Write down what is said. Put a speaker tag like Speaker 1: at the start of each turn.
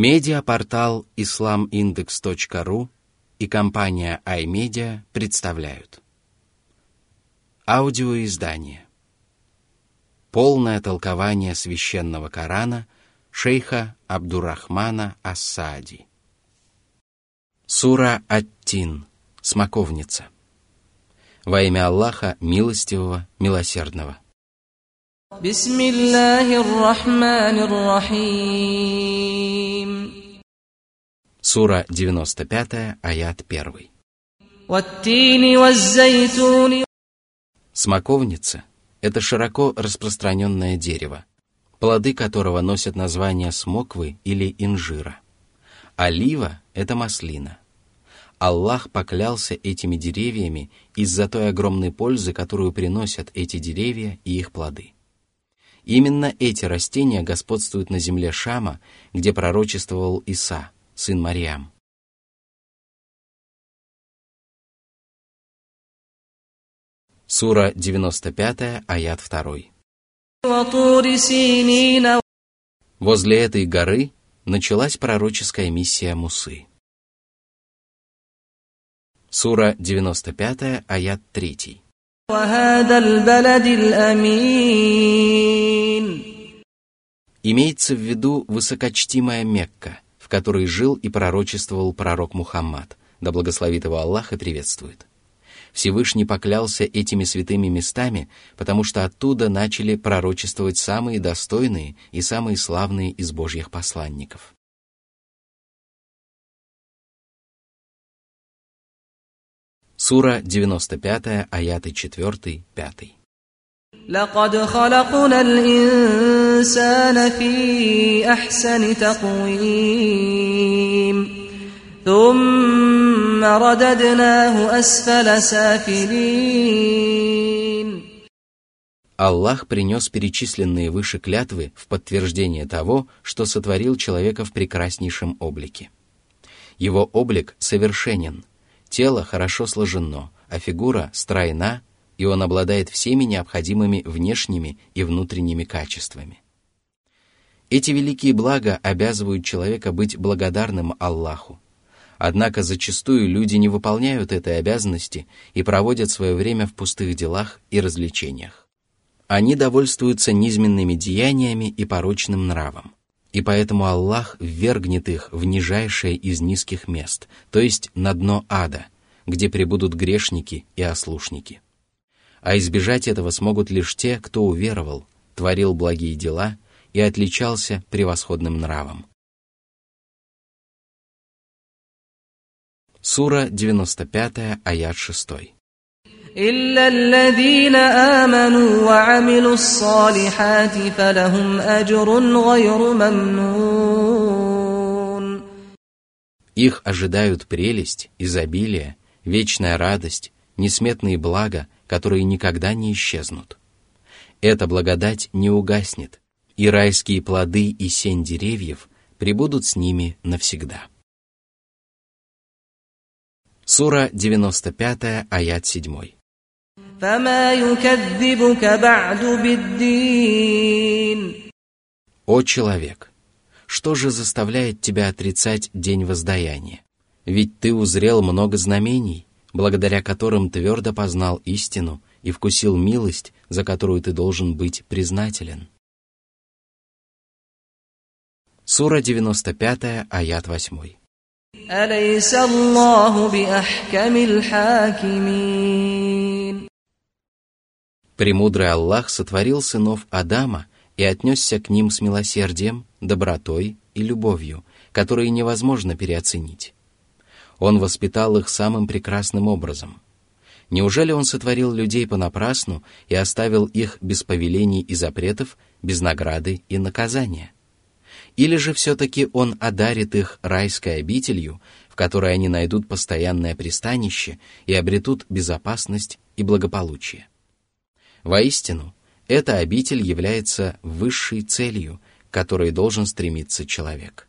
Speaker 1: Медиапортал islamindex.ru и компания iMedia представляют. Аудиоиздание. Полное толкование священного Корана шейха Абдурахмана Ассади. Сура Ат-Тин. Смоковница. Во имя Аллаха, милостивого, милосердного.
Speaker 2: بسم الله الرحمن الرحيم
Speaker 1: Сура 95, аят 1.
Speaker 2: والتين والزيتون
Speaker 1: Смоковница – это широко распространенное дерево, плоды которого носят название смоквы или инжира. Олива – это маслина. Аллах поклялся этими деревьями из-за той огромной пользы, которую приносят эти деревья и их плоды. Именно эти растения господствуют на земле Шама, где пророчествовал Иса, сын Мариам. Сура 95, аят 2.
Speaker 2: وطور سينين
Speaker 1: Возле этой горы началась пророческая миссия Мусы. Сура 95, аят 3.
Speaker 2: وهذا البلد الأمين
Speaker 1: Имеется в виду высокочтимая Мекка, в которой жил и пророчествовал пророк Мухаммад, да благословит его Аллах и приветствует. Всевышний поклялся этими святыми местами, потому что оттуда начали пророчествовать самые достойные и самые славные из Божьих посланников. Сура 95, аяты 4, 5.
Speaker 2: لقد خلقنا الإنسان في أحسن تقويم ثم رددناه أسفل سافلين
Speaker 1: Аллах принес перечисленные выше клятвы в подтверждение того, что сотворил человека в прекраснейшем облике. Его облик совершенен, тело хорошо сложено, а фигура стройна, и он обладает всеми необходимыми внешними и внутренними качествами. Эти великие блага обязывают человека быть благодарным Аллаху. Однако зачастую люди не выполняют этой обязанности и проводят свое время в пустых делах и развлечениях. Они довольствуются низменными деяниями и порочным нравом. И поэтому Аллах ввергнет их в нижайшее из низких мест, то есть на дно ада, где пребудут грешники и ослушники А избежать этого смогут лишь те, кто уверовал, творил благие дела и отличался превосходным нравом. Сура 95, аят 6.
Speaker 2: إلا الذين آمنوا وعملوا الصالحات فلهم أجر غير ممنون
Speaker 1: Их ожидают прелесть, изобилие, вечная радость, несметные блага, которые никогда не исчезнут. Эта благодать не угаснет, и райские плоды и сень деревьев прибудут с ними навсегда. Сура 95, аят 7. «О человек, что же заставляет тебя отрицать день воздаяния? Ведь ты узрел много знамений, благодаря которым твердо познал истину и вкусил милость, за которую ты должен быть признателен. Сура 95, аят 8. Премудрый Аллах сотворил сынов Адама и отнесся к ним с милосердием, добротой и любовью, которые невозможно переоценить. Он воспитал их самым прекрасным образом. Неужели он сотворил людей понапрасну и оставил их без повелений и запретов, без награды и наказания? Или же все-таки он одарит их райской обителью, в которой они найдут постоянное пристанище и обретут безопасность и благополучие? Воистину, эта обитель является высшей целью, к которой должен стремиться человек.